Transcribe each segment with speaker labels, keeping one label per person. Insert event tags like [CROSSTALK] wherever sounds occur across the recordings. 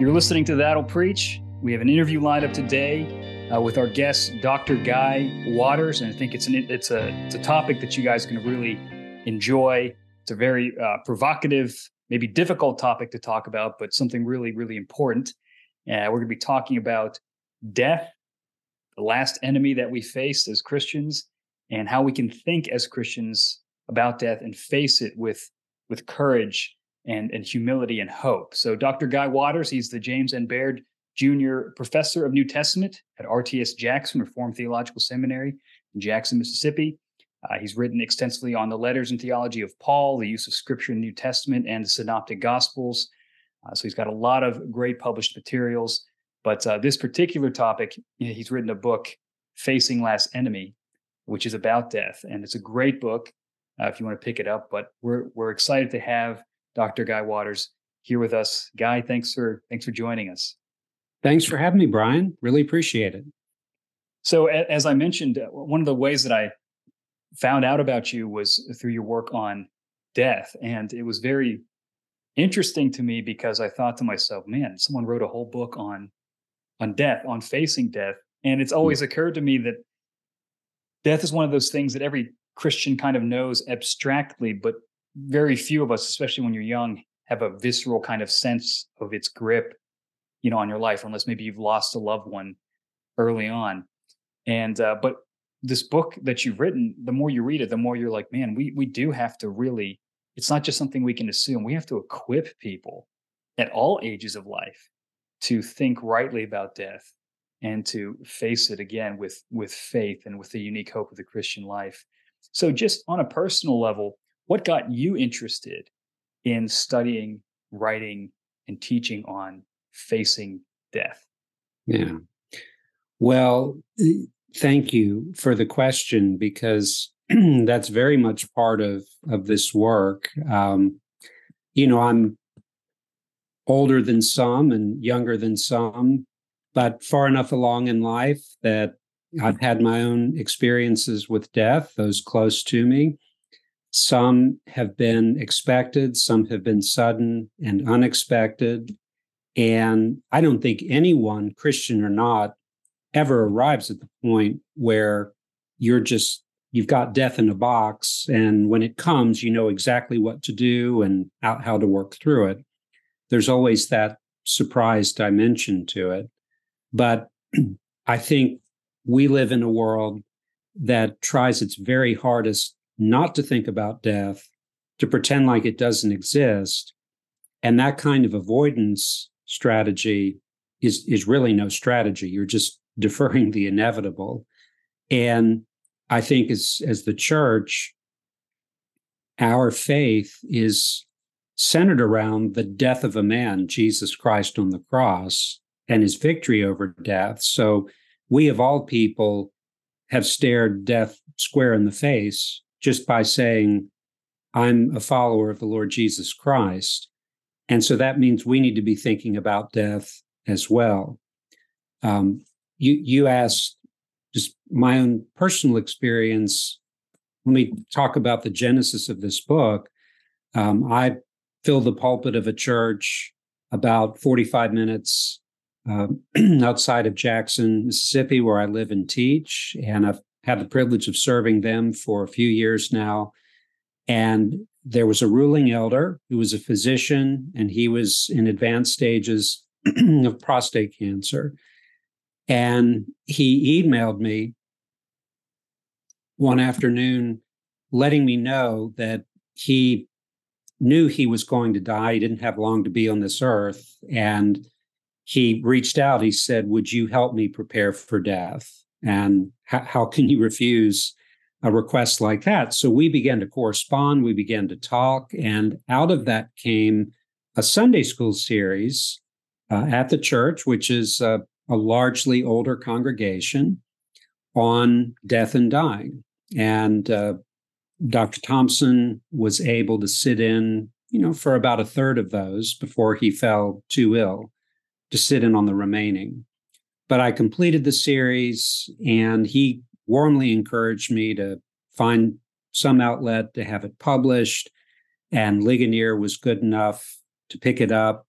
Speaker 1: You're listening to That'll Preach. We have an interview lined up today uh, with our guest, Dr. Guy Waters, and I think it's an it's a it's a topic that you guys can really enjoy. It's a very uh, provocative, maybe difficult topic to talk about, but something really really important. Uh, we're going to be talking about death, the last enemy that we face as Christians, and how we can think as Christians about death and face it with with courage and, and humility and hope. So, Dr. Guy Waters, he's the James M. Baird Jr. Professor of New Testament at RTS Jackson Reformed Theological Seminary in Jackson, Mississippi. Uh, he's written extensively on the letters and theology of Paul, the use of Scripture in the New Testament, and the Synoptic Gospels. Uh, so he's got a lot of great published materials. But uh, this particular topic, you know, he's written a book, Facing Last Enemy, which is about death, and it's a great book uh, if you want to pick it up. But we're we're excited to have Dr. Guy Waters here with us. Guy, thanks for thanks for joining us.
Speaker 2: Thanks for having me, Brian. Really appreciate it.
Speaker 1: So, as I mentioned, uh, one of the ways that I found out about you was through your work on death, and it was very interesting to me because I thought to myself, "Man, someone wrote a whole book on on death, on facing death," and it's hmm. always occurred to me that death is one of those things that every Christian kind of knows abstractly, but very few of us, especially when you're young, have a visceral kind of sense of its grip, you know, on your life, unless maybe you've lost a loved one early on. And uh, but this book that you've written, the more you read it, the more you're like, man, we we do have to really. It's not just something we can assume. We have to equip people at all ages of life to think rightly about death and to face it again with with faith and with the unique hope of the Christian life. So, just on a personal level, what got you interested in studying, writing, and teaching on facing death?
Speaker 2: Yeah. Well, thank you for the question because [CLEARS THROAT] that's very much part of of this work. Um, you know, I'm older than some and younger than some, but far enough along in life that I've had my own experiences with death, those close to me. Some have been expected, some have been sudden and unexpected. And I don't think anyone, Christian or not, ever arrives at the point where you're just, you've got death in a box. And when it comes, you know exactly what to do and how to work through it. There's always that surprise dimension to it. But [CLEARS THROAT] I think we live in a world that tries its very hardest not to think about death, to pretend like it doesn't exist. And that kind of avoidance strategy is, is really no strategy. You're just [LAUGHS] deferring the inevitable. And I think as, as the church, our faith is centered around the death of a man, Jesus Christ on the cross, and his victory over death. So we, of all people, have stared death square in the face just by saying, I'm a follower of the Lord Jesus Christ. And so that means we need to be thinking about death as well. Um, you, you asked just my own personal experience. Let me talk about the genesis of this book. Um, I filled the pulpit of a church about 45 minutes uh, [CLEARS THROAT] outside of Jackson, Mississippi, where I live and teach. And I've had the privilege of serving them for a few years now. And there was a ruling elder who was a physician, and he was in advanced stages [CLEARS THROAT] of prostate cancer. And he emailed me one afternoon, letting me know that he knew he was going to die. He didn't have long to be on this earth. And he reached out. He said, Would you help me prepare for death? And how, how can you refuse a request like that? So we began to correspond, we began to talk, and out of that came a Sunday school series uh, at the church, which is a largely older congregation on death and dying. And uh, Dr. Thompson was able to sit in, you know, for about a third of those before he fell too ill to sit in on the remaining. But I completed the series, and he warmly encouraged me to find some outlet to have it published. And Ligonier was good enough to pick it up.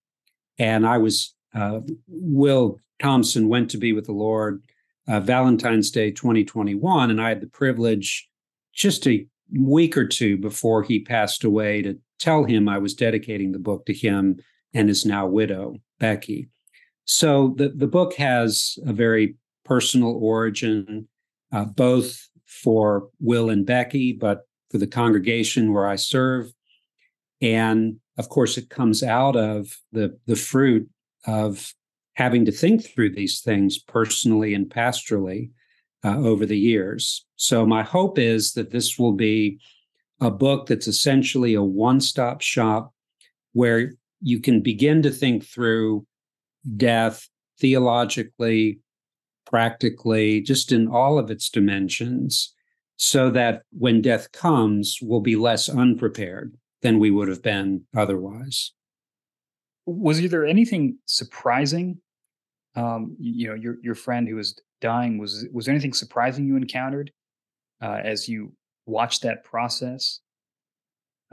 Speaker 2: And I was uh, Will Thompson went to be with the Lord uh, Valentine's Day 2021, and I had the privilege just a week or two before he passed away to tell him I was dedicating the book to him and his now widow, Becky. So the, the book has a very personal origin, uh, both for Will and Becky, but for the congregation where I serve. And of course, it comes out of the, the fruit of having to think through these things personally and pastorally uh, over the years. So, my hope is that this will be a book that's essentially a one stop shop where you can begin to think through death theologically, practically, just in all of its dimensions, so that when death comes, we'll be less unprepared than we would have been otherwise.
Speaker 1: Was there anything surprising? Um, you know, your your friend who was dying was was there anything surprising you encountered uh, as you watched that process?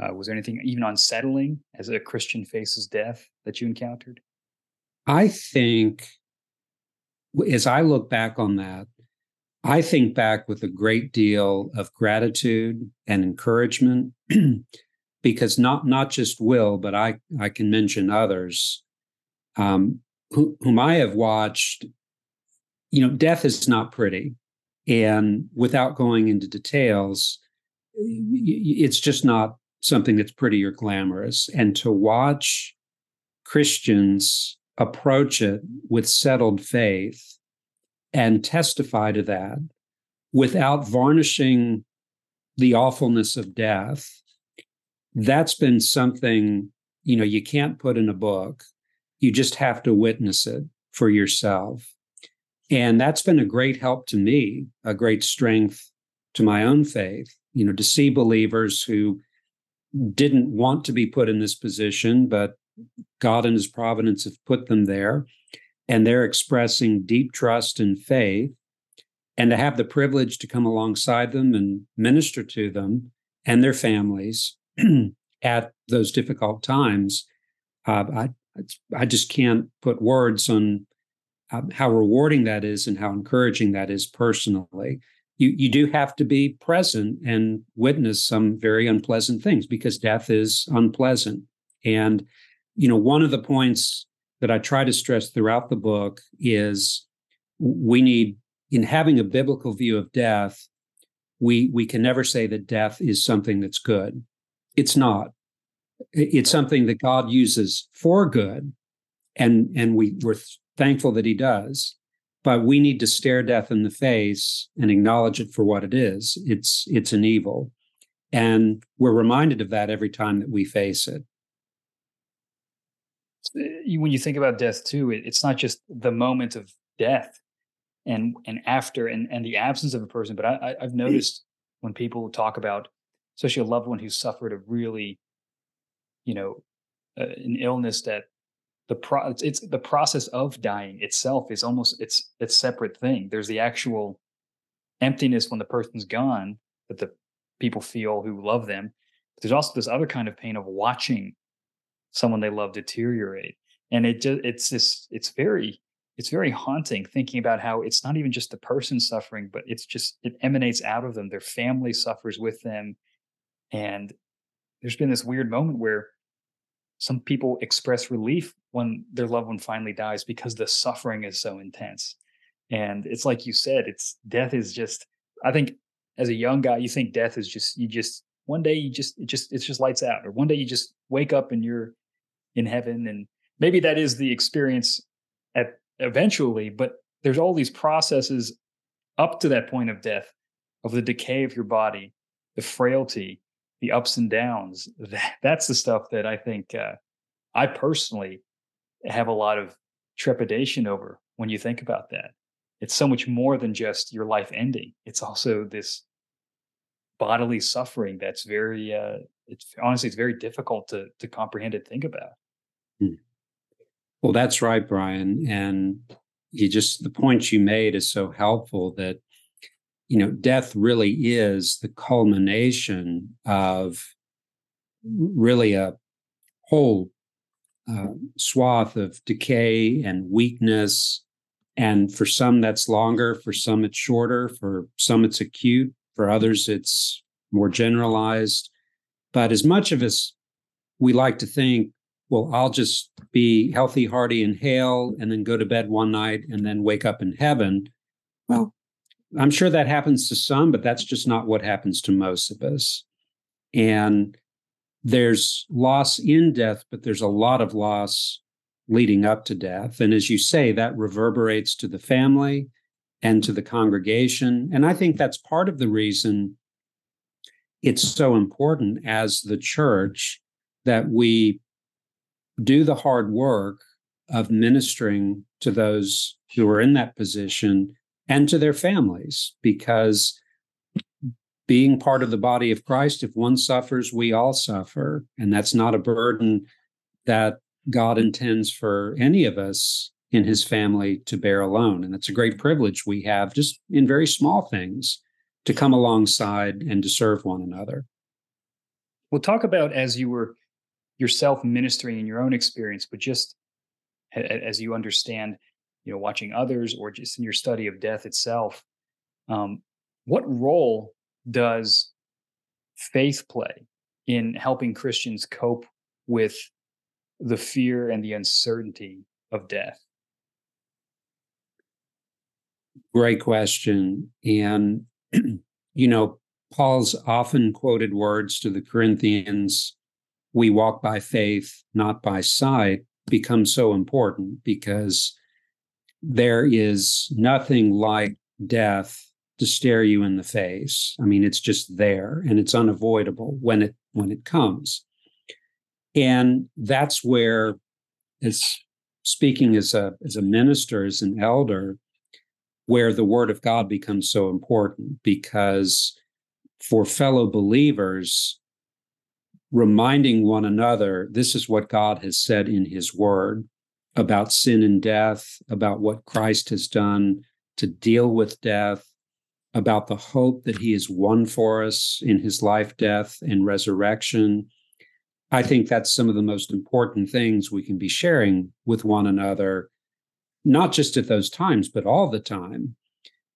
Speaker 1: Uh, was there anything even unsettling as a Christian faces death that you encountered?
Speaker 2: I think as I look back on that, I think back with a great deal of gratitude and encouragement [CLEARS THROAT] because not not just Will, but I I can mention others um, who, whom I have watched. You know, death is not pretty, and without going into details, it's just not something that's pretty or glamorous. And to watch Christians approach it with settled faith and testify to that without varnishing the awfulness of death that's been something you know you can't put in a book. You just have to witness it for yourself. And that's been a great help to me a great strength to my own faith you know to see believers who didn't want to be put in this position but god and his providence have put them there and they're expressing deep trust and faith and to have the privilege to come alongside them and minister to them and their families [CLEARS THROAT] at those difficult times, uh, I I just can't put words on uh, how rewarding that is and how encouraging that is personally. You you do have to be present and witness some very unpleasant things because death is unpleasant. And you know, one of the points that I try to stress throughout the book is we need in having a biblical view of death, we we can never say that death is something that's good. It's not. It's something that God uses for good, and and we we're thankful that He does. But we need to stare death in the face and acknowledge it for what it is. It's it's an evil, and we're reminded of that every time that we face it.
Speaker 1: When you think about death too, it's not just the moment of death and and after and and the absence of a person, but I, I've noticed when people talk about especially a loved one who suffered a really, you know, uh, an illness that the pro it's, it's, the process of dying itself is almost it's it's separate thing. There's the actual emptiness when the person's gone that the people feel who love them. But there's also this other kind of pain of watching someone they love deteriorate, and it just it's this it's very it's very haunting thinking about how it's not even just the person suffering, but it's just it emanates out of them. Their family suffers with them. And there's been this weird moment where some people express relief when their loved one finally dies because the suffering is so intense. And it's like you said, it's death is just, I think as a young guy, you think death is just, you just, one day you just, it just, it's just lights out. Or one day you just wake up and you're in heaven. And maybe that is the experience at eventually, but there's all these processes up to that point of death of the decay of your body, the frailty, the ups and downs. [LAUGHS] That, that's the stuff that I think uh, I personally have a lot of trepidation over when you think about that. It's so much more than just your life ending. It's also this bodily suffering that's very uh, it's honestly it's very difficult to to comprehend and think about.
Speaker 2: Hmm. Well, that's right, Brian. And you just the point you made is so helpful that you know, death really is the culmination of really a whole uh, swath of decay and weakness. And for some, that's longer. For some, it's shorter. For some, it's acute. For others, it's more generalized. But as much of us, we like to think, well, I'll just be healthy, hearty, and hale, and then go to bed one night and then wake up in heaven. Well, I'm sure that happens to some, but that's just not what happens to most of us. And there's loss in death, but there's a lot of loss leading up to death. And as you say, that reverberates to the family and to the congregation. And I think that's part of the reason it's so important as the church that we do the hard work of ministering to those who are in that position and to their families because being part of the body of Christ, if one suffers, we all suffer. And that's not a burden that God intends for any of us in his family to bear alone. And it's a great privilege we have just in very small things to come alongside and to serve one another.
Speaker 1: We'll talk about as you were yourself ministering in your own experience, but just as you understand, you know, watching others or just in your study of death itself, um, what role does faith play in helping Christians cope with the fear and the uncertainty of death?
Speaker 2: Great question. And, [CLEARS THROAT] you know, Paul's often quoted words to the Corinthians we walk by faith, not by sight, become so important because there is nothing like death to stare you in the face. I mean, it's just there and it's unavoidable when it when it comes. And that's where as speaking as a as a minister, as an elder, where the word of God becomes so important because for fellow believers, reminding one another this is what God has said in his word about sin and death, about what Christ has done to deal with death, about the hope that he has won for us in his life, death, and resurrection. I think that's some of the most important things we can be sharing with one another, not just at those times, but all the time,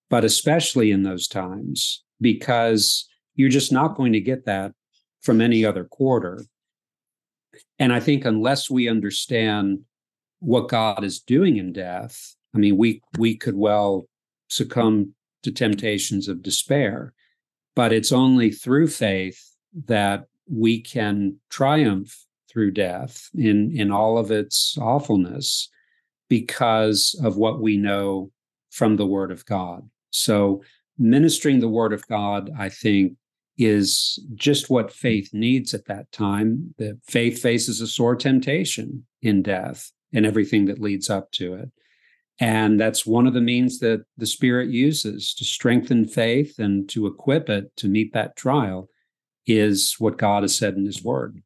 Speaker 2: but especially in those times, because you're just not going to get that from any other quarter. And I think unless we understand what God is doing in death, I mean, we we could well succumb to temptations of despair. But it's only through faith that we can triumph through death in, in all of its awfulness because of what we know from the Word of God. So, ministering the Word of God, I think, is just what faith needs at that time. The faith faces a sore temptation in death and everything that leads up to it. And that's one of the means that the Spirit uses to strengthen faith and to equip it to meet that trial is what God has said in His Word.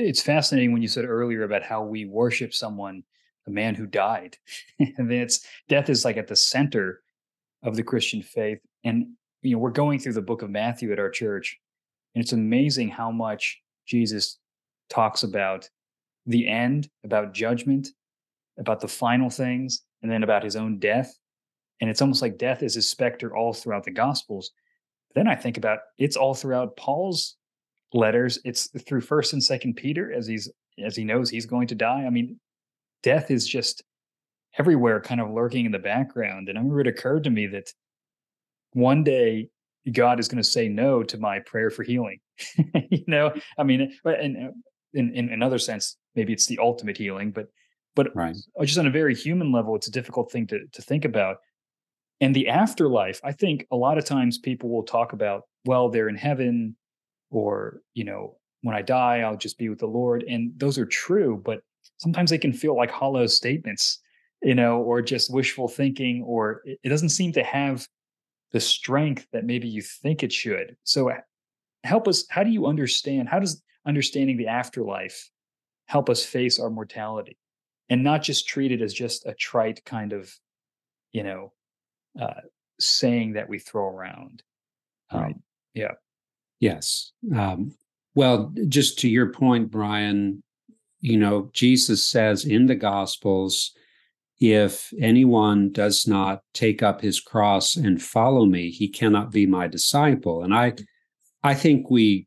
Speaker 1: It's fascinating when you said earlier about how we worship someone, a man who died. [LAUGHS] and it's death is like at the center of the Christian faith. And you know, we're going through the book of Matthew at our church, and it's amazing how much Jesus talks about the end, about judgment, about the final things, and then about his own death. And it's almost like death is a specter all throughout the Gospels. But then I think about it's all throughout Paul's letters. It's through First and Second Peter as he's as he knows he's going to die. I mean, death is just everywhere, kind of lurking in the background. And I remember it occurred to me that one day God is going to say no to my prayer for healing. [LAUGHS] you know, I mean, but uh, in, in in another sense, maybe it's the ultimate healing, but but right. Uh, just on a very human level, it's a difficult thing to, to think about. And the afterlife, I think a lot of times people will talk about, well, they're in heaven, or, you know, when I die, I'll just be with the Lord. And those are true, but sometimes they can feel like hollow statements, you know, or just wishful thinking, or it doesn't seem to have the strength that maybe you think it should. So help us, how do you understand? How does understanding the afterlife help us face our mortality? and not just treat it as just a trite kind of, you know, uh, saying that we throw around. Um, right. Yeah.
Speaker 2: Yes. Um, well, just to your point, Brian, you know, Jesus says in the Gospels, if anyone does not take up his cross and follow me, he cannot be my disciple. And I, I think we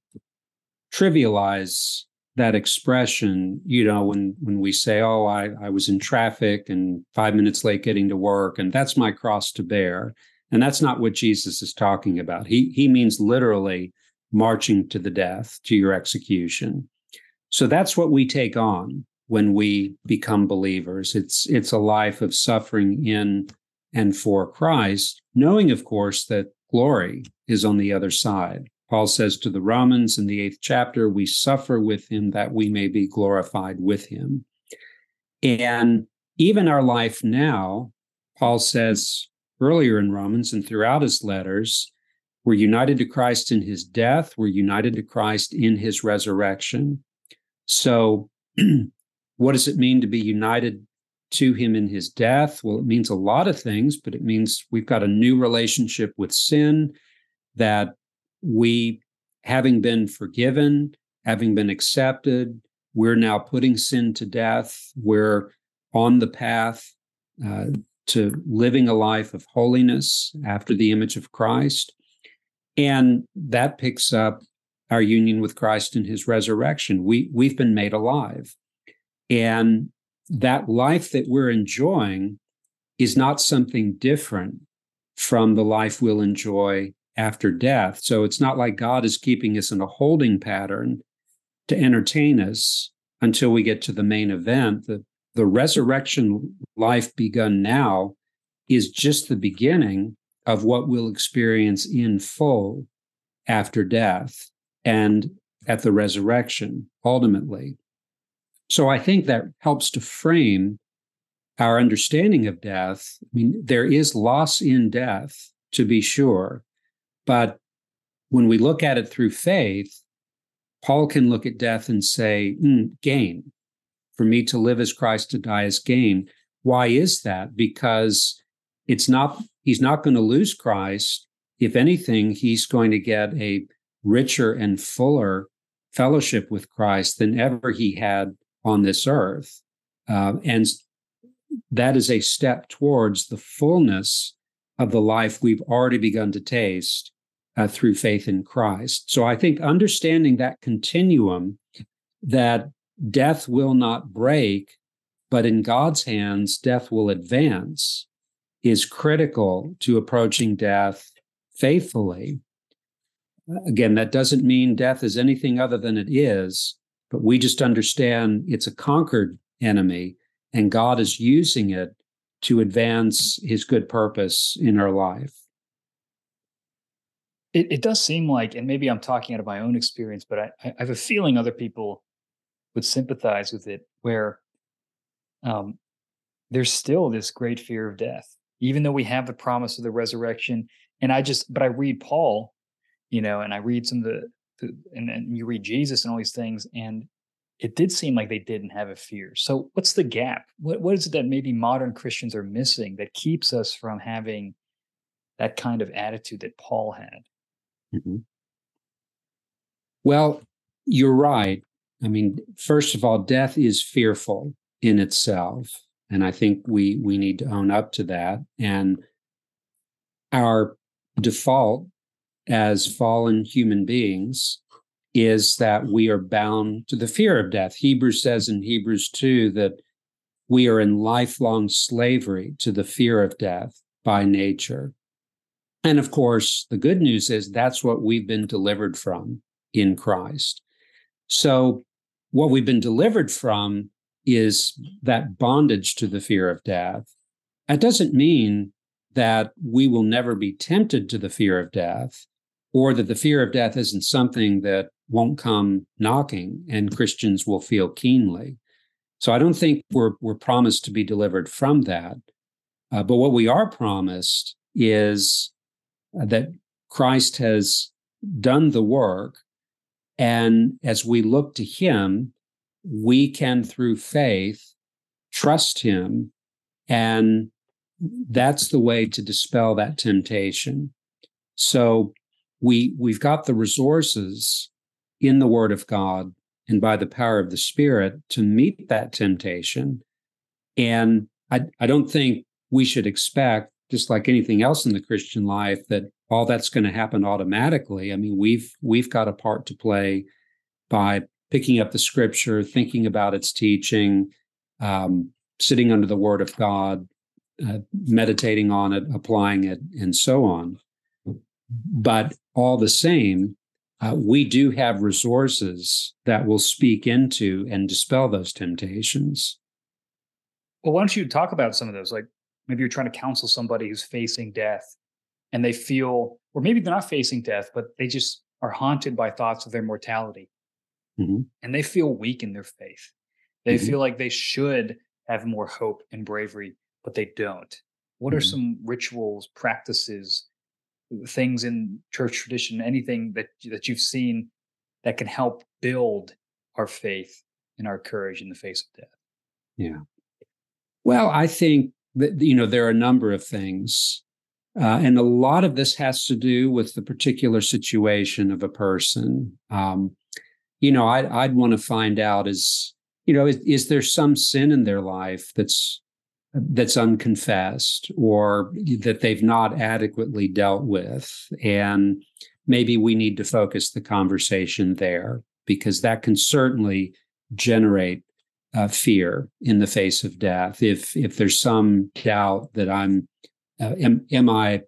Speaker 2: trivialize that expression, you know, when when we say, "Oh, I I was in traffic and 5 minutes late getting to work and that's my cross to bear." And that's not what Jesus is talking about. He he means literally marching to the death, to your execution. So that's what we take on when we become believers. It's it's a life of suffering in and for Christ, knowing of course that glory is on the other side. Paul says to the Romans in the eighth chapter, we suffer with him that we may be glorified with him. And even our life now, Paul says earlier in Romans and throughout his letters, we're united to Christ in his death, we're united to Christ in his resurrection. So, [CLEARS THROAT] what does it mean to be united to him in his death? Well, it means a lot of things, but it means we've got a new relationship with sin that we, having been forgiven, having been accepted, we're now putting sin to death. We're on the path uh, to living a life of holiness after the image of Christ. And that picks up our union with Christ in his resurrection. We, we've been made alive. And that life that we're enjoying is not something different from the life we'll enjoy after death. So it's not like God is keeping us in a holding pattern to entertain us until we get to the main event. The, the resurrection life begun now is just the beginning of what we'll experience in full after death and at the resurrection ultimately. So I think that helps to frame our understanding of death. I mean, there is loss in death, to be sure, but when we look at it through faith, Paul can look at death and say, mm, gain. For me to live as Christ, to die as gain. Why is that? Because it's not, he's not going to lose Christ. If anything, he's going to get a richer and fuller fellowship with Christ than ever he had on this earth. Uh, and that is a step towards the fullness of the life we've already begun to taste uh, through faith in Christ. So I think understanding that continuum that death will not break, but in God's hands, death will advance is critical to approaching death faithfully. Again, that doesn't mean death is anything other than it is, but we just understand it's a conquered enemy and God is using it to advance his good purpose in our life.
Speaker 1: It, it does seem like, and maybe I'm talking out of my own experience, but I, I have a feeling other people would sympathize with it, where um, there's still this great fear of death, even though we have the promise of the resurrection. And I just, but I read Paul, you know, and I read some of the, the and, and you read Jesus and all these things, and it did seem like they didn't have a fear. So, what's the gap? What what is it that maybe modern Christians are missing that keeps us from having that kind of attitude that Paul had?
Speaker 2: Mm-hmm. Well, you're right. I mean, first of all, death is fearful in itself. And I think we we need to own up to that. And our default as fallen human beings is that we are bound to the fear of death. Hebrews says in Hebrews 2 that we are in lifelong slavery to the fear of death by nature. And of course, the good news is that's what we've been delivered from in Christ. So, what we've been delivered from is that bondage to the fear of death. That doesn't mean that we will never be tempted to the fear of death or that the fear of death isn't something that won't come knocking and Christians will feel keenly. So I don't think we're, we're promised to be delivered from that. Uh, but what we are promised is uh, that Christ has done the work. And as we look to him, we can, through faith, trust him. And that's the way to dispel that temptation. So we, we've got the resources in the Word of God and by the power of the Spirit to meet that temptation. And I, I don't think we should expect, just like anything else in the Christian life, that all that's going to happen automatically. I mean, we've we've got a part to play by picking up the scripture, thinking about its teaching, um, sitting under the Word of God, uh, meditating on it, applying it, and so on. But all the same, uh, we do have resources that will speak into and dispel those temptations.
Speaker 1: Well, why don't you talk about some of those? Like maybe you're trying to counsel somebody who's facing death and they feel, or maybe they're not facing death, but they just are haunted by thoughts of their mortality mm-hmm. and they feel weak in their faith. They mm-hmm. feel like they should have more hope and bravery, but they don't. What mm-hmm. are some rituals, practices, things in church tradition, anything that that you've seen that can help build our faith and our courage in the face of death?
Speaker 2: Yeah. Well, I think that you know there are a number of things, uh, and a lot of this has to do with the particular situation of a person. Um, you know, I'd, I'd want to find out is you know is, is there some sin in their life that's that's unconfessed or that they've not adequately dealt with and maybe we need to focus the conversation there because that can certainly generate uh, fear in the face of death. If if there's some doubt that I'm, uh, am, am I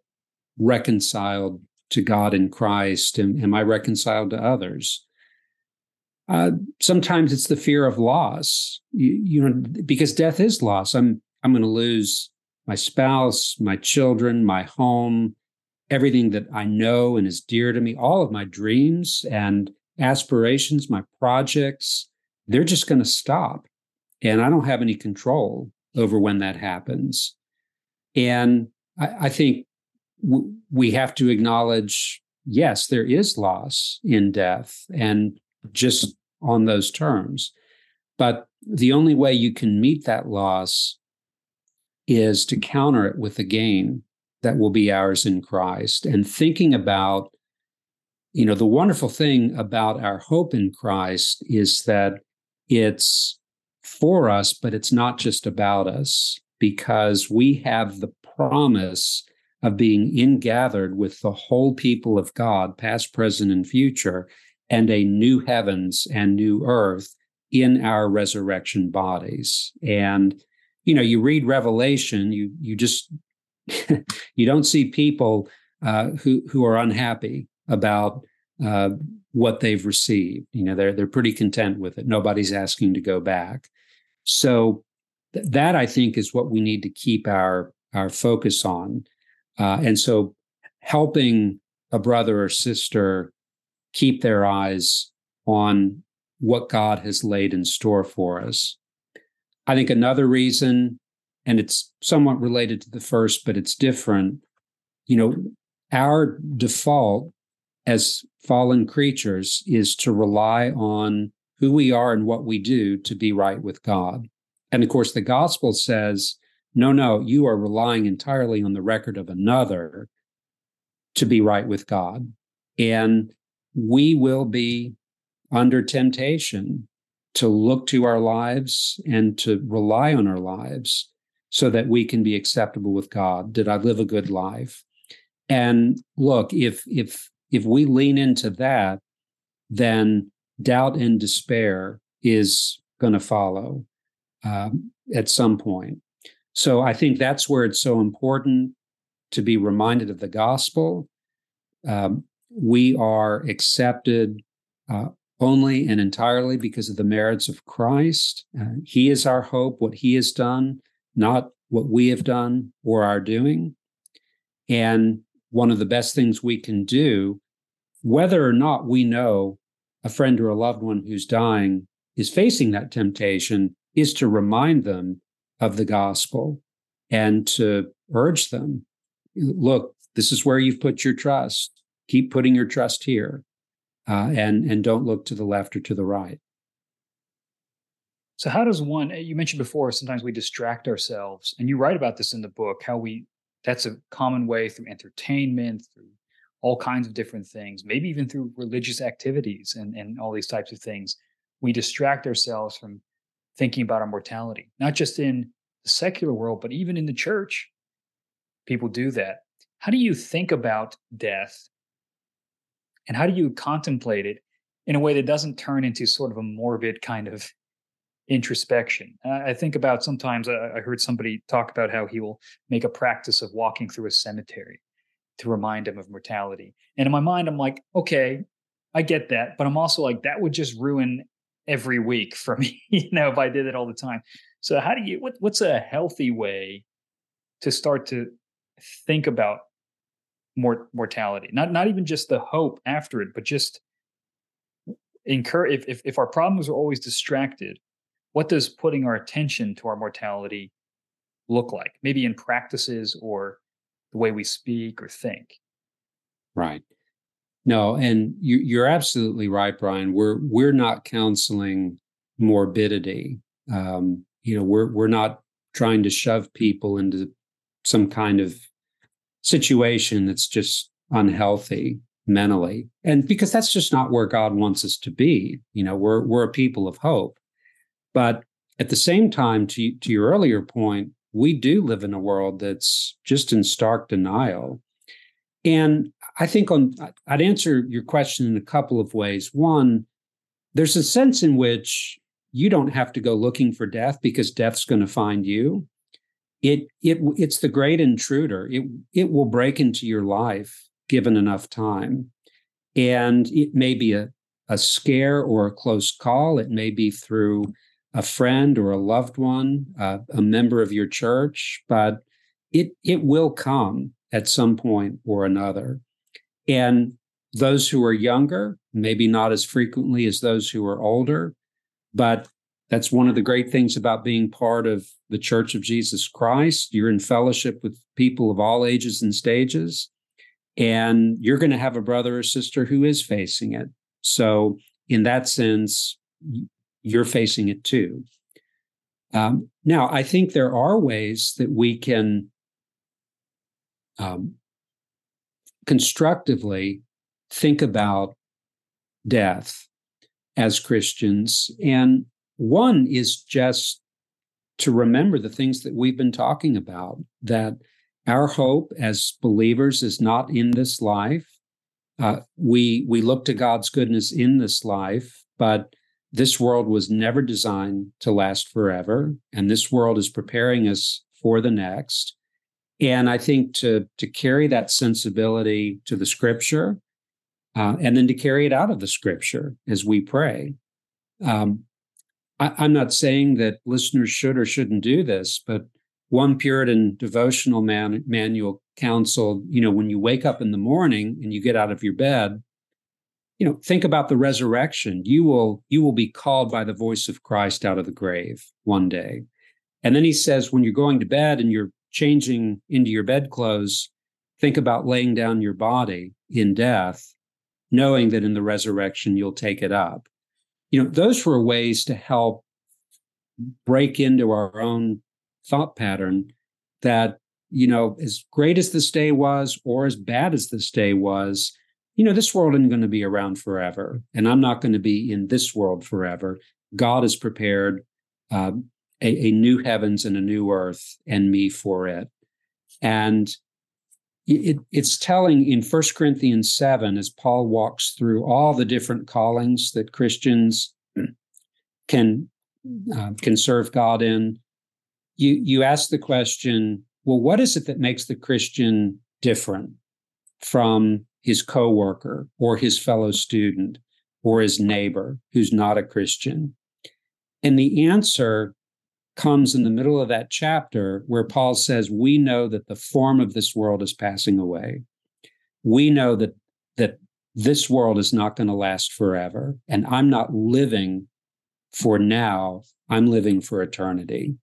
Speaker 2: reconciled to God in Christ? Am, am I reconciled to others? Uh, sometimes it's the fear of loss. You, you know, because death is loss. I'm I'm going to lose my spouse, my children, my home, everything that I know and is dear to me, all of my dreams and aspirations, my projects. They're just going to stop and I don't have any control over when that happens. And I, I think w- we have to acknowledge yes, there is loss in death, and just on those terms. But the only way you can meet that loss is to counter it with the gain that will be ours in Christ. And thinking about, you know, the wonderful thing about our hope in Christ is that it's for us, but it's not just about us because we have the promise of being ingathered with the whole people of God, past, present, and future, and a new heavens and new earth in our resurrection bodies. And you know, you read Revelation, you you just [LAUGHS] you don't see people uh, who who are unhappy about uh, what they've received. You know, they're they're pretty content with it. Nobody's asking to go back. So th- that I think is what we need to keep our our focus on. Uh, and so helping a brother or sister keep their eyes on what God has laid in store for us. I think another reason, and it's somewhat related to the first, but it's different. You know, our default as fallen creatures is to rely on who we are and what we do to be right with God. And of course, the gospel says, no, no, you are relying entirely on the record of another to be right with God. And we will be under temptation to look to our lives and to rely on our lives so that we can be acceptable with God. Did I live a good life? And look, if if if we lean into that, then doubt and despair is going to follow um, at some point. So I think that's where it's so important to be reminded of the gospel. Um, we are accepted uh, only and entirely because of the merits of Christ. Uh, he is our hope, what he has done, not what we have done or are doing. And one of the best things we can do, whether or not we know a friend or a loved one who's dying is facing that temptation is to remind them of the gospel and to urge them look this is where you've put your trust keep putting your trust here uh, and and don't look to the left or to the right
Speaker 1: so how does one you mentioned before sometimes we distract ourselves and you write about this in the book how we that's a common way through entertainment through all kinds of different things, maybe even through religious activities and, and all these types of things. we distract ourselves from thinking about our mortality, not just in the secular world, but even in the church. People do that. How do you think about death? And how do you contemplate it in a way that doesn't turn into sort of a morbid kind of introspection? I think about sometimes I heard somebody talk about how he will make a practice of walking through a cemetery to remind him of mortality. And in my mind, I'm like, okay, I get that. But I'm also like, that would just ruin every week [LAUGHS] for me, you know, if I did it all the time. So how do you what what's a healthy way to start to think about mort- mortality? Not not even just the hope after it, but just incur if, if if our problems are always distracted, what does putting our attention to our mortality look like? Maybe in practices or the way we speak or think.
Speaker 2: Right. No, and you, you're absolutely right, Brian. We're we're not counseling morbidity. Um, you know, we're we're not trying to shove people into some kind of situation that's just unhealthy mentally, and because that's just not where God wants us to be. You know, we're we're a people of hope, but at the same time, to to your earlier point, we do live in a world that's just in stark denial and I think on I'd answer your question in a couple of ways. One, there's a sense in which you don't have to go looking for death because death's going to find you. It it it's the great intruder. It it will break into your life given enough time. And it may be a, a scare or a close call. It may be through a friend or a loved one, uh, a member of your church, but it it will come at some point or another. And those who are younger, maybe not as frequently as those who are older, but that's one of the great things about being part of the Church of Jesus Christ. You're in fellowship with people of all ages and stages, and you're going to have a brother or sister who is facing it. So, in that sense, you're facing it too. Um, now, I think there are ways that we can um, constructively think about death as Christians. And one is just to remember the things that we've been talking about that our hope as believers is not in this life. Uh, we we look to God's goodness in this life, but this world was never designed to last forever, and this world is preparing us for the next. And I think to to carry that sensibility to the scripture, uh, and then to carry it out of the scripture as we pray. Um, I, am not saying that listeners should or shouldn't do this, but one Puritan devotional man, manual counseled, you know, when you wake up in the morning and you get out of your bed, you know, think about the resurrection. You will you will be called by the voice of Christ out of the grave one day. And then he says, when you're going to bed and you're changing into your bedclothes, think about laying down your body in death, knowing that in the resurrection you'll take it up. You know, those were ways to help break into our own thought pattern that, you know, as great as this day was or as bad as this day was, you know, this world isn't going to be around forever. And I'm not going to be in this world forever. God has prepared uh, a, a new heavens and a new earth and me for it. And it, it's telling in First Corinthians 7 as Paul walks through all the different callings that Christians [CLEARS THROAT] can uh, can serve God in. You you ask the question, well, what is it that makes the Christian different from his coworker or his fellow student or his neighbor who's not a Christian? And the answer comes in the middle of that chapter where Paul says, We know that the form of this world is passing away. We know that, that this world is not going to last forever. And I'm not living for now, I'm living for eternity.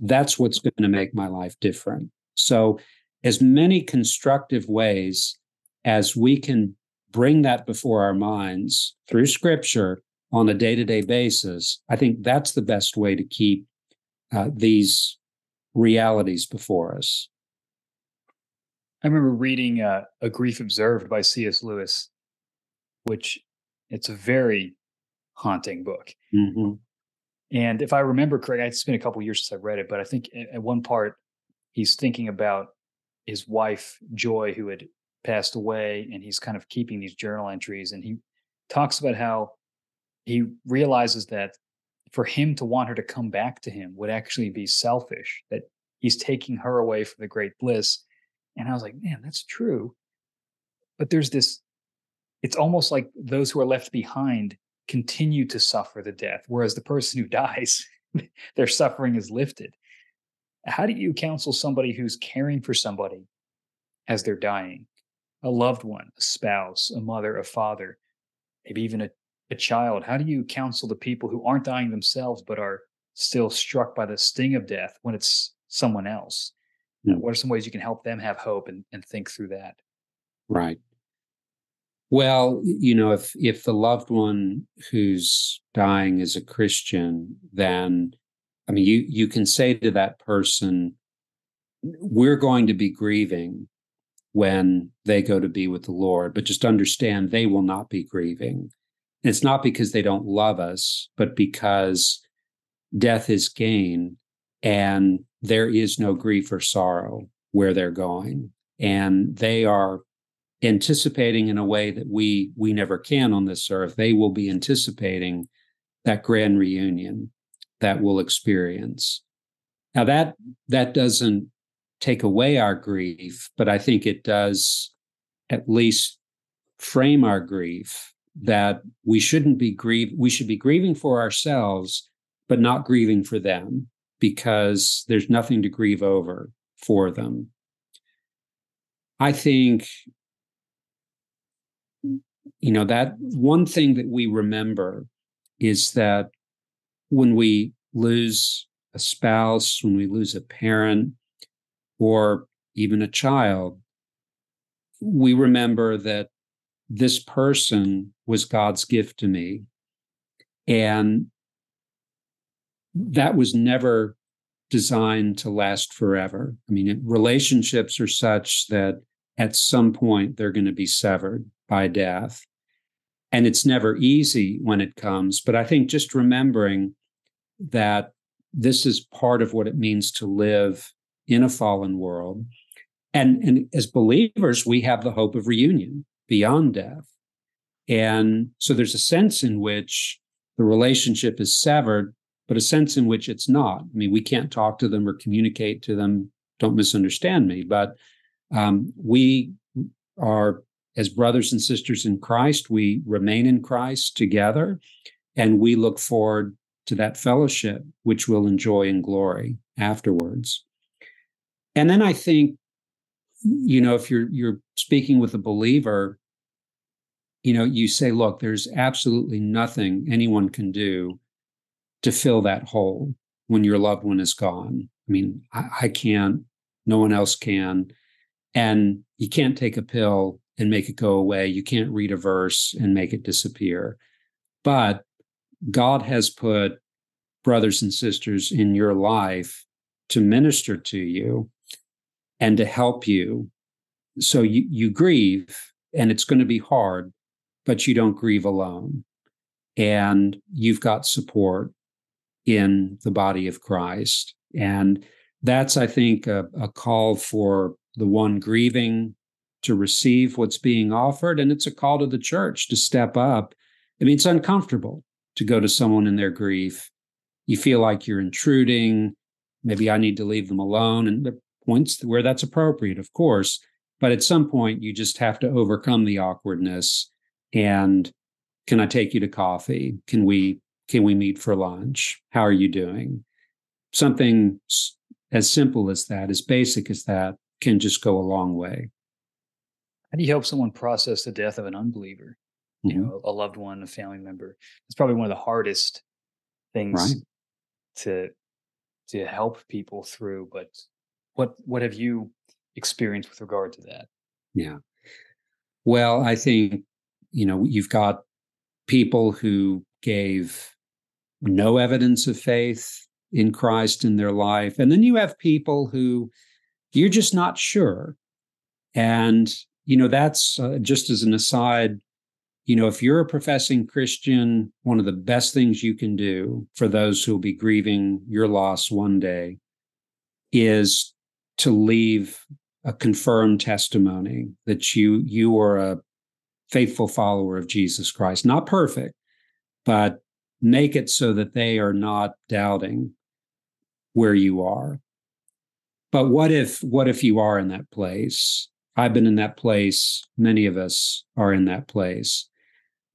Speaker 2: That's what's going to make my life different. So, as many constructive ways as we can bring that before our minds through scripture on a day to day basis, I think that's the best way to keep uh, these realities before us.
Speaker 1: I remember reading uh, A Grief Observed by C.S. Lewis, which it's a very haunting book.
Speaker 2: Mm-hmm.
Speaker 1: And if I remember correctly, it's been a couple years since I've read it, but I think at one part he's thinking about his wife Joy, who had passed away, and he's kind of keeping these journal entries. And he talks about how he realizes that for him to want her to come back to him would actually be selfish, that he's taking her away from the great bliss. And I was like, man, that's true. But there's this, it's almost like those who are left behind continue to suffer the death, whereas the person who [LAUGHS] dies, their suffering is lifted. How do you counsel somebody who's caring for somebody as they're dying? A loved one, a spouse, a mother, a father, maybe even a, a child. How do you counsel the people who aren't dying themselves but are still struck by the sting of death when it's someone else? Mm. What are some ways you can help them have hope and, and think through that?
Speaker 2: Right. Well, you know, if if the loved one who's dying is a Christian, then I mean, you you can say to that person, "We're going to be grieving when they go to be with the Lord, but just understand they will not be grieving. And it's not because they don't love us, but because death is gain, and there is no grief or sorrow where they're going, and they are anticipating in a way that we we never can on this earth. They will be anticipating that grand reunion that we'll experience. Now that that doesn't take away our grief but i think it does at least frame our grief that we shouldn't be grieve we should be grieving for ourselves but not grieving for them because there's nothing to grieve over for them. I think you know that one thing that we remember is that when we lose a spouse when we lose a parent or even a child we remember that this person was god's gift to me and that was never designed to last forever i mean relationships are such that at some point they're going to be severed by death. And it's never easy when it comes, but I think just remembering that this is part of what it means to live in a fallen world. And, and as believers, we have the hope of reunion beyond death. And so there's a sense in which the relationship is severed, but a sense in which it's not. I mean, we can't talk to them or communicate to them. Don't misunderstand me, but um, we are as brothers and sisters in Christ, we remain in Christ together, and we look forward to that fellowship, which we'll enjoy in glory afterwards. And then I think, you know, if you're you're speaking with a believer, you know, you say, look, there's absolutely nothing anyone can do to fill that hole when your loved one is gone. I mean, I, I can't, no one else can. And you can't take a pill and make it go away. You can't read a verse and make it disappear. But God has put brothers and sisters in your life to minister to you and to help you. So you, you grieve, and it's going to be hard, but you don't grieve alone. And you've got support in the body of Christ. And that's, I think, a, a call for the one grieving to receive what's being offered. And it's a call to the church to step up. I mean, it's uncomfortable to go to someone in their grief. You feel like you're intruding. Maybe I need to leave them alone. And points where that's appropriate, of course. But at some point, you just have to overcome the awkwardness. And can I take you to coffee? Can we can we meet for lunch? How are you doing? Something as simple as that, as basic as that, can just go a long way.
Speaker 1: How do you help someone process the death of an unbeliever? Mm-hmm. You know, a loved one, a family member. It's probably one of the hardest things right. to to help people through. But what what have you experienced with regard to that?
Speaker 2: Yeah. Well, I think, you know, you've got people who gave no evidence of faith in Christ in their life. And then you have people who you're just not sure. And you know, that's uh, just as an aside. you know, if you're a professing Christian, one of the best things you can do for those who will be grieving your loss one day is to leave a confirmed testimony that you you are a faithful follower of Jesus Christ. Not perfect, but make it so that they are not doubting where you are. But what if what if you are in that place? I've been in that place. Many of us are in that place.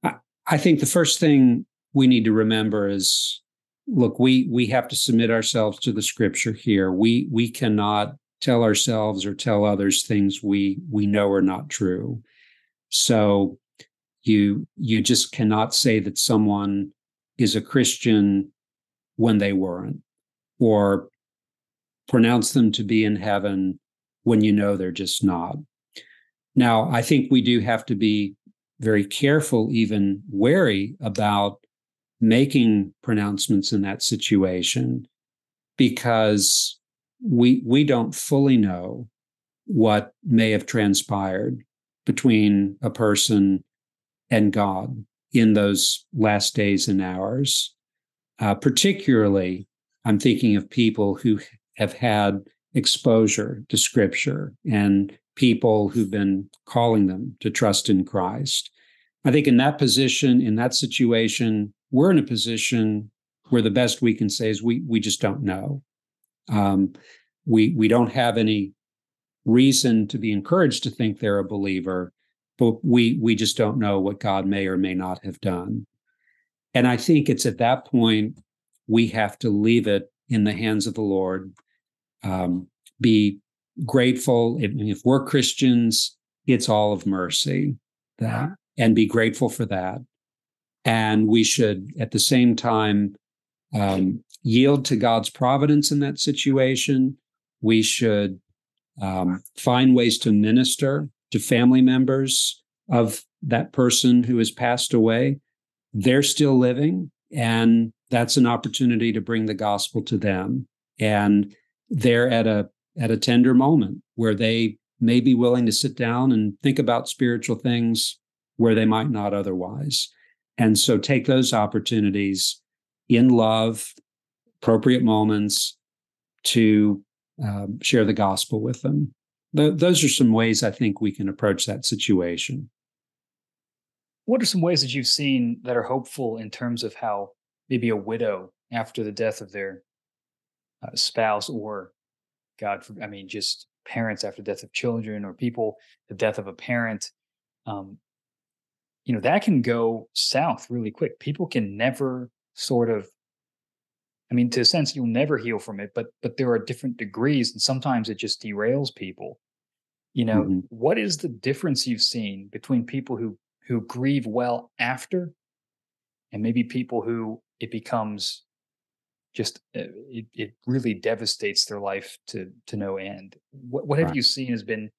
Speaker 2: I, I think the first thing we need to remember is look, we we have to submit ourselves to the scripture here. We we cannot tell ourselves or tell others things we we know are not true. So you you just cannot say that someone is a Christian when they weren't, or pronounce them to be in heaven when you know they're just not. Now, I think we do have to be very careful, even wary about making pronouncements in that situation because we we don't fully know what may have transpired between a person and God in those last days and hours. Uh, particularly, I'm thinking of people who have had exposure to Scripture and people who've been calling them to trust in Christ. I think in that position, in that situation, we're in a position where the best we can say is we we just don't know. Um, we we don't have any reason to be encouraged to think they're a believer, but we we just don't know what God may or may not have done. And I think it's at that point we have to leave it in the hands of the Lord. Um, be grateful if, if we're Christians, it's all of mercy. That and be grateful for that. And we should, at the same time, um, yield to God's providence in that situation. We should um, find ways to minister to family members of that person who has passed away. They're still living, and that's an opportunity to bring the gospel to them. And they're at a at a tender moment where they may be willing to sit down and think about spiritual things where they might not otherwise. And so take those opportunities in love, appropriate moments to um, share the gospel with them. Th- those are some ways I think we can approach that situation.
Speaker 1: What are some ways that you've seen that are hopeful in terms of how maybe a widow after the death of their uh, spouse or God, I mean, just parents after death of children or people, the death of a parent, um, you know, that can go south really quick. People can never sort of I mean, to a sense, you'll never heal from it, but but there are different degrees, and sometimes it just derails people. You know, mm-hmm. what is the difference you've seen between people who who grieve well after, and maybe people who it becomes just uh, it, it really devastates their life to to no end. What what have right. you seen has been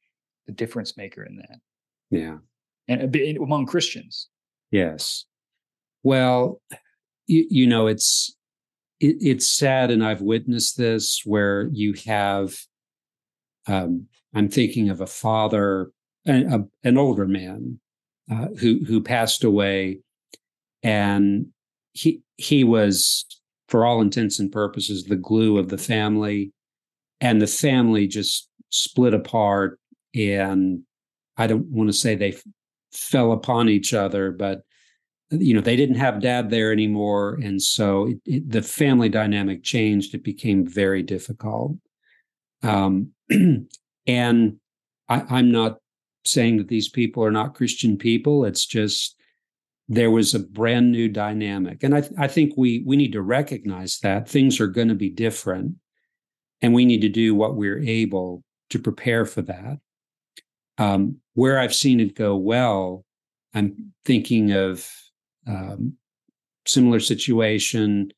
Speaker 1: the difference maker in that?
Speaker 2: Yeah,
Speaker 1: and among Christians.
Speaker 2: Yes. Well, you, you know, it's it, it's sad, and I've witnessed this where you have. Um, I'm thinking of a father, a, an older man, uh, who who passed away, and he he was, for all intents and purposes, the glue of the family, and the family just split apart. And I don't want to say they f- fell upon each other, but you know they didn't have dad there anymore. And so it, it, the family dynamic changed. It became very difficult. Um, [CLEARS THROAT] and I, i'm not saying that these people are not christian people. It's just there was a brand new dynamic. And i, I think we we need to recognize that things are going to be different and we need to do what we're able to prepare for that. Um, where i've seen it go well i'm thinking of um, similar situation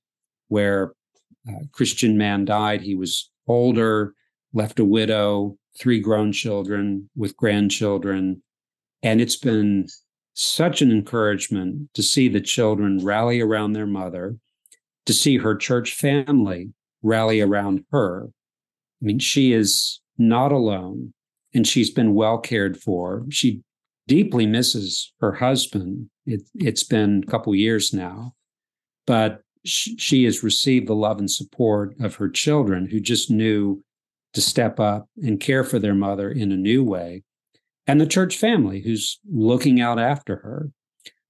Speaker 2: where a Christian man died. He was older, left a widow, three grown children with grandchildren. And it's been such an encouragement to see the children rally around their mother, to see her church family rally around her. I mean, she is not alone and she's been well cared for. She deeply misses her husband. It, has been a couple years now, but sh- she has received the love and support of her children who just knew to step up and care for their mother in a new way, and the church family who's looking out after her.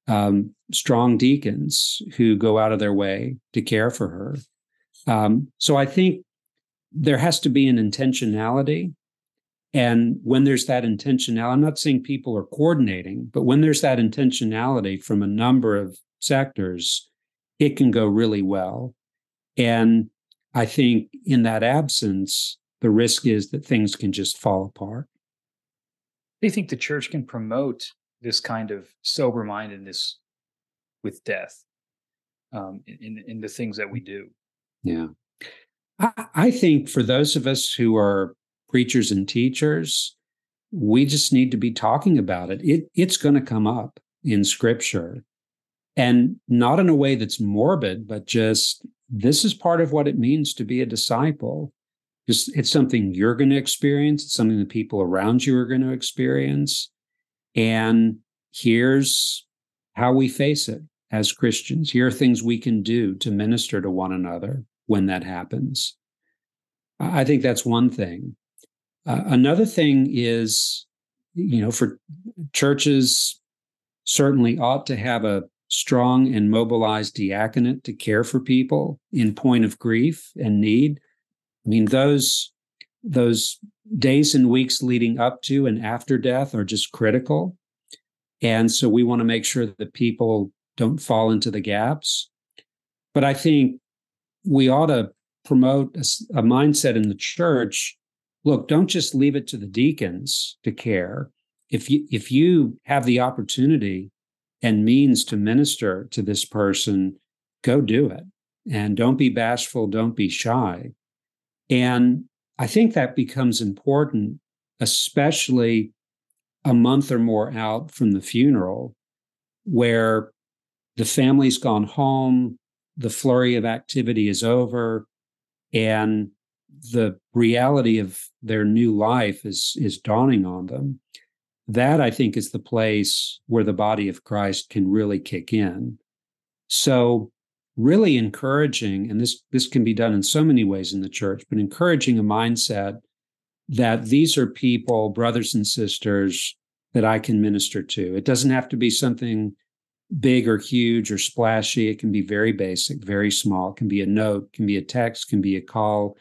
Speaker 2: Um, strong deacons who go out of their way to care for her. Um, so I think there has to be an intentionality. And when there's that intentionality, I'm not saying people are coordinating, but when there's that intentionality from a number of sectors, it can go really well. And I think in that absence, the risk is that things can just fall apart.
Speaker 1: Do you think the church can promote this kind of sober mindedness with death um, in, in the things that we do?
Speaker 2: Yeah. I, I think for those of us who are preachers and teachers, we just need to be talking about it. it it's going to come up in scripture and not in a way that's morbid, but just this is part of what it means to be a disciple. Just it's something you're going to experience, it's something the people around you are going to experience. And here's how we face it as Christians. Here are things we can do to minister to one another when that happens. I think that's one thing. Uh, another thing is, you know, for churches certainly ought to have a strong and mobilized diaconate to care for people in point of grief and need. I mean, those those days and weeks leading up to and after death are just critical. And so we want to make sure that people don't fall into the gaps. But I think we ought to promote a, a mindset in the church. Look, don't just leave it to the deacons to care. If you if you have the opportunity and means to minister to this person, go do it. And don't be bashful, don't be shy. And I think that becomes important, especially a month or more out from the funeral, where the family's gone home, the flurry of activity is over, and the reality of their new life is is dawning on them that i think is the place where the body of christ can really kick in so really encouraging and this this can be done in so many ways in the church but encouraging a mindset that these are people brothers and sisters that i can minister to it doesn't have to be something big or huge or splashy. It can be very basic, very small. It can be a note, can be a text, can be a call,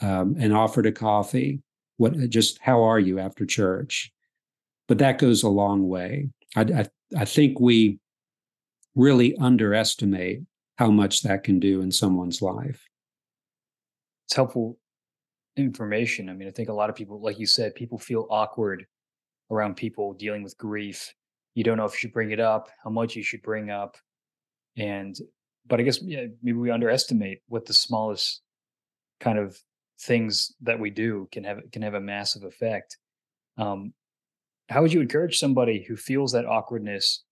Speaker 2: um, an offer to coffee. What just how are you after church? But that goes a long way. I, I, I think we really underestimate how much that can do in someone's life.
Speaker 1: It's helpful information. I mean, I think a lot of people, like you said, people feel awkward around people dealing with grief you don't know if you should bring it up, how much you should bring up, and but I guess yeah, maybe we underestimate what the smallest kind of things that we do can have can have a massive effect. Um, how would you encourage somebody who feels that awkwardness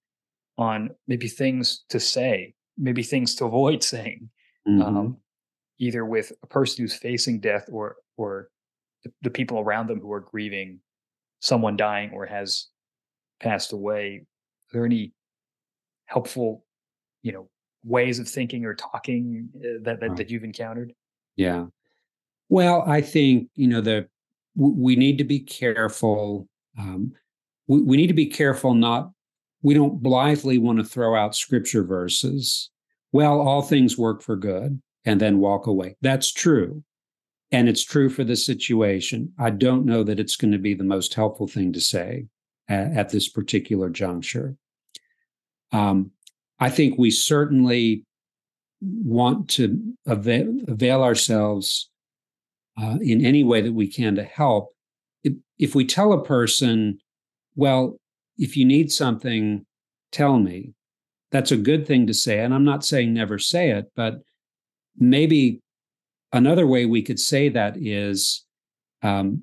Speaker 1: on maybe things to say, maybe things to [LAUGHS] avoid saying, mm-hmm. um, either with a person who's facing death or or the, the people around them who are grieving someone dying or has passed away, are there any helpful, you know, ways of thinking or talking uh, that that, that you've encountered?
Speaker 2: Yeah. Well, I think you know the we need to be careful. Um, we, we need to be careful not. We don't blithely want to throw out scripture verses. Well, all things work for good, and then walk away. That's true. And it's true for the situation. I don't know that it's going to be the most helpful thing to say at, at this particular juncture. Um, I think we certainly want to avail, avail ourselves uh, in any way that we can to help. If, if we tell a person, well, if you need something, tell me, that's a good thing to say. And I'm not saying never say it, but maybe another way we could say that is um,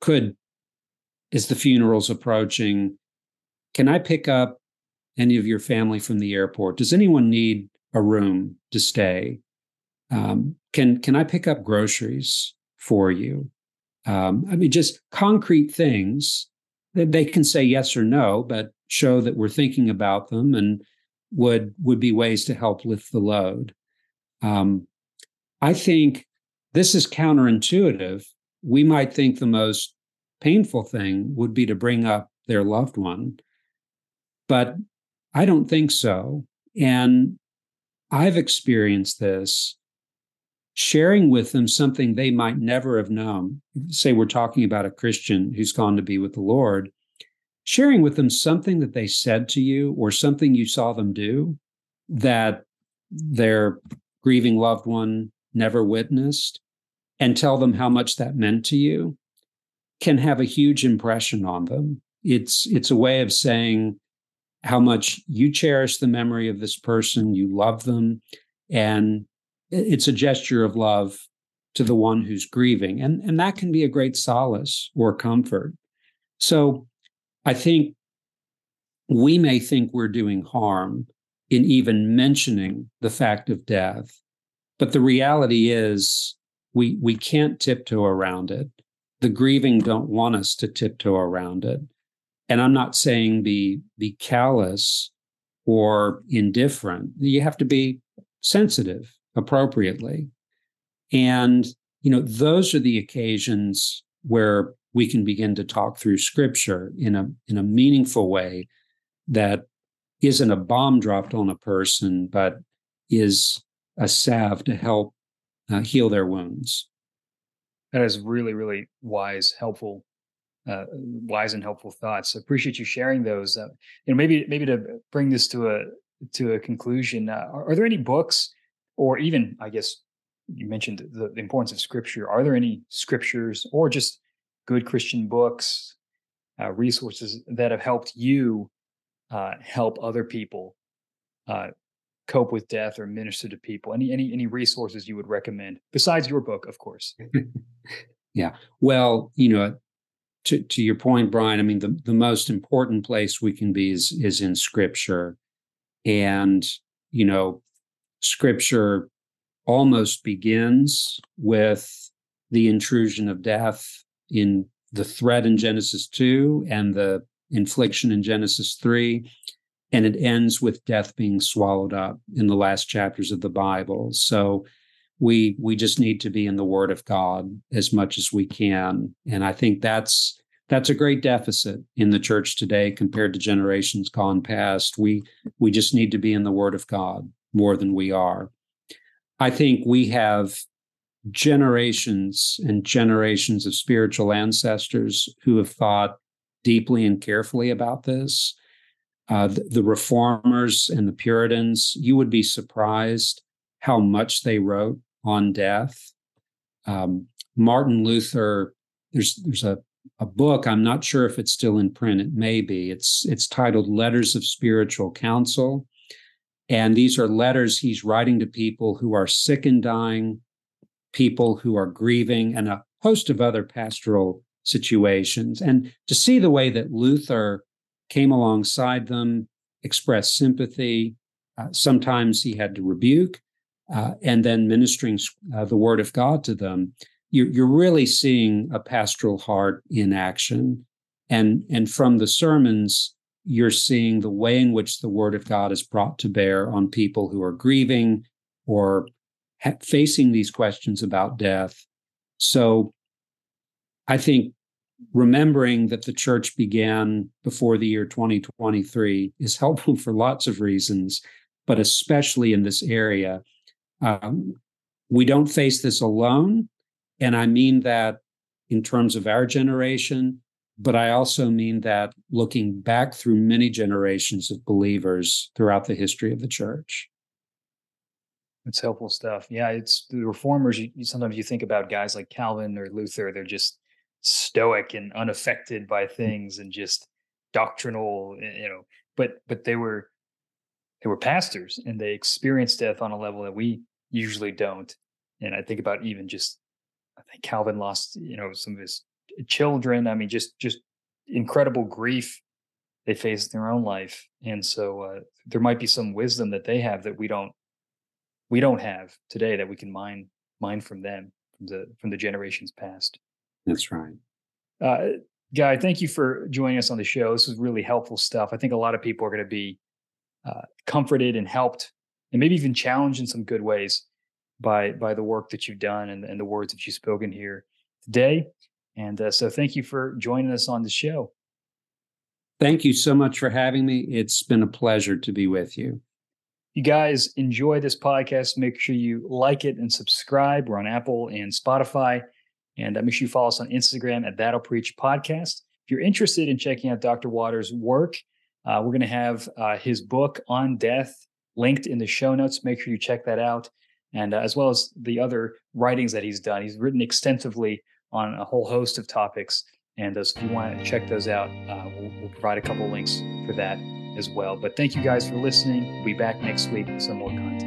Speaker 2: could is the funeral's approaching, can I pick up any of your family from the airport? Does anyone need a room to stay? Um, can can I pick up groceries for you? Um, I mean, just concrete things that they can say yes or no, but show that we're thinking about them and would would be ways to help lift the load. Um, I think this is counterintuitive. We might think the most painful thing would be to bring up their loved one, but I don't think so. And I've experienced this sharing with them something they might never have known. Say we're talking about a Christian who's gone to be with the Lord, sharing with them something that they said to you or something you saw them do that their grieving loved one never witnessed and tell them how much that meant to you can have a huge impression on them. It's it's a way of saying how much you cherish the memory of this person, you love them, and it's a gesture of love to the one who's grieving. And, and that can be a great solace or comfort. So I think we may think we're doing harm in even mentioning the fact of death. But the reality is we we can't tiptoe around it. The grieving don't want us to tiptoe around it. And I'm not saying be be callous or indifferent. You have to be sensitive appropriately. And, you know, those are the occasions where we can begin to talk through scripture in a in a meaningful way that isn't a bomb dropped on a person, but is a salve to help uh, heal their wounds.
Speaker 1: That is really, really wise, helpful, uh, wise and helpful thoughts. I appreciate you sharing those. Uh, you know, maybe maybe to bring this to a to a conclusion, uh, are, are, there any books or even I guess you mentioned the, the importance of scripture. Are there any scriptures or just good Christian books, uh, resources that have helped you uh, help other people uh, cope with death or minister to people? Any any any resources you would recommend besides your book, of course? [LAUGHS]
Speaker 2: yeah. Well, you know, to to your point, Brian. I mean, the the most important place we can be is is in Scripture, and you know, scripture almost begins with the intrusion of death in the threat in Genesis 2 and the infliction in Genesis 3. And it ends with death being swallowed up in the last chapters of the Bible. So we we just need to be in the Word of God as much as we can. And I think that's that's a great deficit in the church today compared to generations gone past. We we just need to be in the Word of God more than we are. I think we have generations and generations of spiritual ancestors who have thought deeply and carefully about this. Uh, the, the, reformers and the Puritans, you would be surprised how much they wrote on death. Um, Martin Luther, there's there's a, a book. I'm not sure if it's still in print. It may be. It's it's titled Letters of Spiritual Counsel, and these are letters he's writing to people who are sick and dying, people who are grieving, and a host of other pastoral situations. And to see the way that Luther came alongside them, expressed sympathy, uh, sometimes he had to rebuke, uh, and then ministering uh, the word of God to them, you're, you're really seeing a pastoral heart in action. And, and from the sermons, you're seeing the way in which the word of God is brought to bear on people who are grieving or ha- facing these questions about death. So I think remembering that the church began before the year 2023 is [LAUGHS] helpful for lots of reasons, but especially in this area. Um, we don't face this alone. And I mean that in terms of our generation, but I also mean that looking back through many generations of believers throughout the history of the church.
Speaker 1: It's helpful stuff. Yeah, it's the reformers. You, sometimes you think about guys like Calvin or Luther. They're just stoic and unaffected by mm. things and just doctrinal, you know. But but they were they were pastors and they experienced death on a level that we usually don't. And I think about even just I think Calvin lost you know some of his children. I mean, just just incredible grief they face in their own life, and so uh, there might be some wisdom that they have that we don't we don't have today that we can mine mine from them from the from the generations past.
Speaker 2: That's right.
Speaker 1: Uh, Guy, thank you for joining us on the show. This was really helpful stuff. I think a lot of people are going to be uh, comforted and helped, and maybe even challenged in some good ways by by the work that you've done and, and the words that you've spoken here today. And uh, so, thank you for joining us on the show.
Speaker 2: Thank you so much for having me. It's been a pleasure to be with you.
Speaker 1: You guys enjoy this podcast. Make sure you like it and subscribe. We're on Apple and Spotify. And uh, make sure you follow us on Instagram at That'll Preach Podcast. If you're interested in checking out Dr. Waters' work, uh, we're going to have uh, his book on death linked in the show notes. Make sure you check that out. And uh, as well as the other writings that he's done, he's written extensively on a whole host of topics. And so if you want to check those out, uh, we'll, we'll provide a couple links for that as well. But thank you guys for listening. We'll be back next week with some more content.